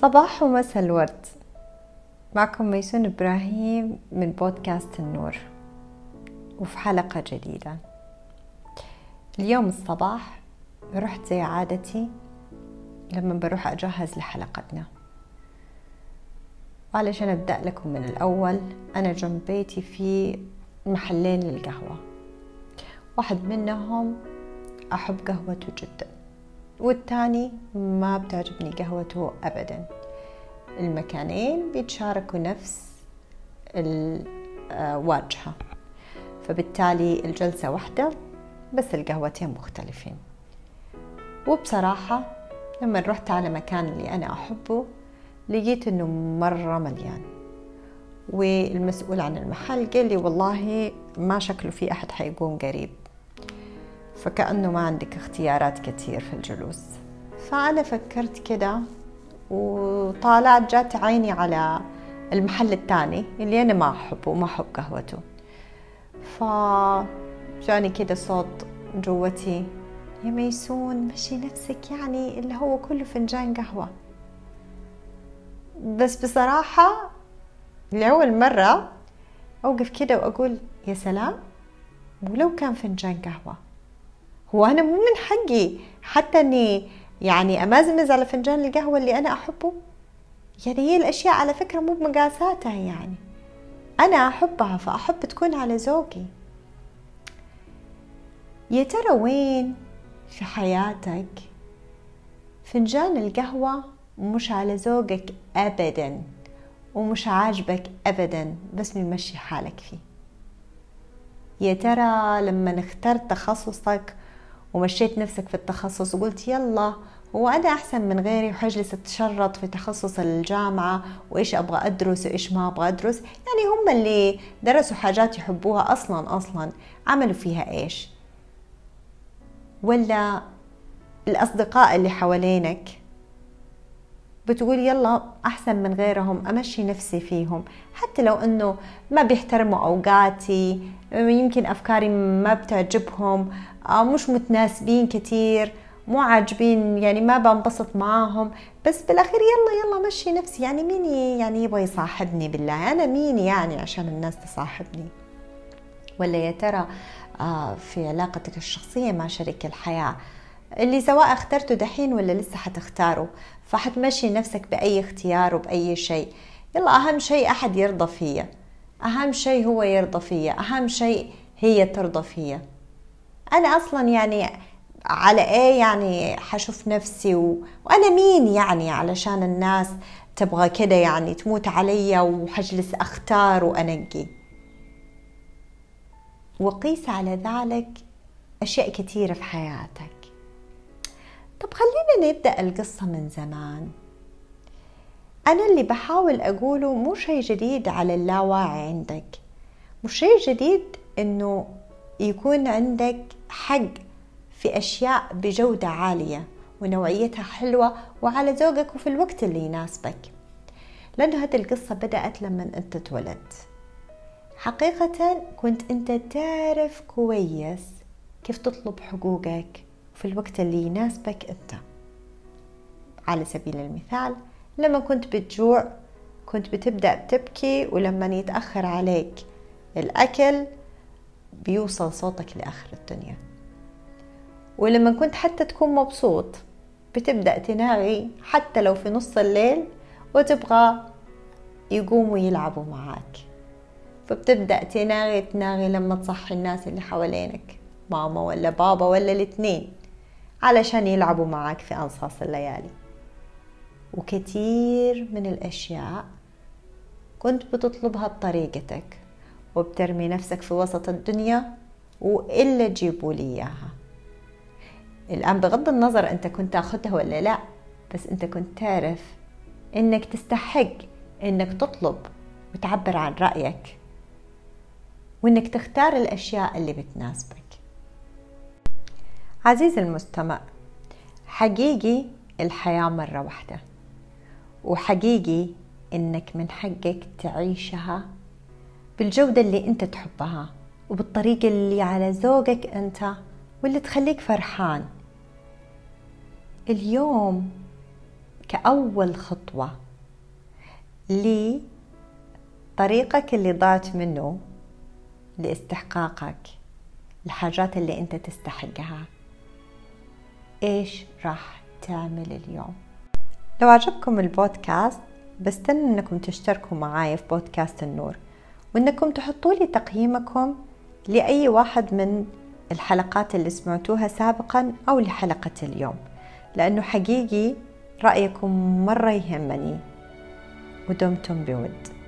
صباح ومساء الورد. معكم ميسون إبراهيم من بودكاست النور. وفي حلقة جديدة. اليوم الصباح رحت زي عادتي لما بروح أجهز لحلقتنا. وعلشان أبدأ لكم من الأول أنا جنب بيتي في محلين للقهوة. واحد منهم أحب قهوته جدا. والتاني ما بتعجبني قهوته أبدا. المكانين بيتشاركوا نفس الواجهة فبالتالي الجلسة واحدة بس القهوتين مختلفين. وبصراحة لما رحت على مكان اللي أنا أحبه لقيت إنه مرة مليان. والمسؤول عن المحل قال لي والله ما شكله في أحد حيقوم قريب. فكأنه ما عندك اختيارات كتير في الجلوس. فأنا فكرت كده وطالعت جات عيني على المحل الثاني اللي أنا ما أحبه وما أحب قهوته. فجاني كده صوت جوتي. يا ميسون مشي نفسك يعني اللي هو كله فنجان قهوة. بس بصراحة لأول مرة أوقف كده وأقول يا سلام ولو كان فنجان قهوة. هو أنا مو من حقي. حتى أني يعني أمزمز على فنجان القهوة اللي أنا أحبه. يعني هي الأشياء على فكرة مو بمقاساتها يعني. أنا أحبها فأحب تكون على ذوقي. يا ترى وين في حياتك فنجان القهوة مش على ذوقك أبدا ومش عاجبك أبدا بس بنمشي حالك فيه؟ يا ترى لما اخترت تخصصك ومشيت نفسك في التخصص وقلت يلا هو أنا أحسن من غيري وحجلس أتشرط في تخصص الجامعة وإيش أبغى أدرس وإيش ما أبغى أدرس. يعني هم اللي درسوا حاجات يحبوها أصلا أصلا. عملوا فيها إيش؟ ولا الأصدقاء اللي حوالينك بتقول يلا أحسن من غيرهم أمشي نفسي فيهم. حتى لو أنه ما بيحترموا أوقاتي يمكن أفكاري ما بتعجبهم. مش متناسبين كتير مو عاجبين يعني ما بنبسط معاهم. بس بالأخير يلا يلا مشي نفسي. يعني مين يعني يبغى يصاحبني بالله؟ أنا مين يعني عشان الناس تصاحبني؟ ولا يا ترى في علاقتك الشخصية مع شريك الحياة اللي سواء اخترته دحين ولا لسه حتختاره؟ فحتمشي نفسك بأي اختيار وبأي شيء. يلا أهم شيء أحد يرضى فيا. أهم شيء هو يرضى فيا. أهم شيء هي ترضى فيا. أنا أصلا يعني على إيه يعني حشوف نفسي و... وأنا مين يعني علشان الناس تبغى كده يعني تموت علي وحجلس أختار وأنقي. وقيس على ذلك أشياء كثيرة في حياتك. طب خلينا نبدأ القصة من زمان. أنا اللي بحاول أقوله مو شيء جديد على اللاواعي عندك. مش شيء جديد إنه يكون عندك حق في أشياء بجودة عالية ونوعيتها حلوة وعلى ذوقك وفي الوقت اللي يناسبك. لأنه هذه القصة بدأت لما أنت تولدت. حقيقة كنت أنت تعرف كويس كيف تطلب حقوقك في الوقت اللي يناسبك أنت. على سبيل المثال لما كنت بتجوع كنت بتبدأ تبكي ولما يتأخر عليك الأكل بيوصل صوتك لآخر الدنيا. ولما كنت حتى تكون مبسوط بتبدأ تناغي حتى لو في نص الليل وتبغى يقوموا يلعبوا معاك. فبتبدأ تناغي تناغي لما تصحي الناس اللي حوالينك ماما ولا بابا ولا الاثنين علشان يلعبوا معاك في أنصاص الليالي. وكثير من الأشياء كنت بتطلبها بطريقتك. وبترمي نفسك في وسط الدنيا وإلا تجيبوا لي إياها. الآن بغض النظر أنت كنت تأخذها ولا لا بس أنت كنت تعرف أنك تستحق أنك تطلب وتعبر عن رأيك وأنك تختار الأشياء اللي بتناسبك. عزيزي المستمع حقيقي الحياة مرة واحدة وحقيقي أنك من حقك تعيشها بالجودة اللي أنت تحبها وبالطريقة اللي على ذوقك أنت واللي تخليك فرحان. اليوم كأول خطوة لطريقك اللي ضعت منه لاستحقاقك الحاجات اللي أنت تستحقها. إيش راح تعمل اليوم؟ لو عجبكم البودكاست بستنى إنكم تشتركوا معاي في بودكاست النور. وإنكم تحطوا لي تقييمكم لأي واحد من الحلقات اللي سمعتوها سابقا أو لحلقة اليوم لأنه حقيقي رأيكم مرة يهمني ودمتم بود.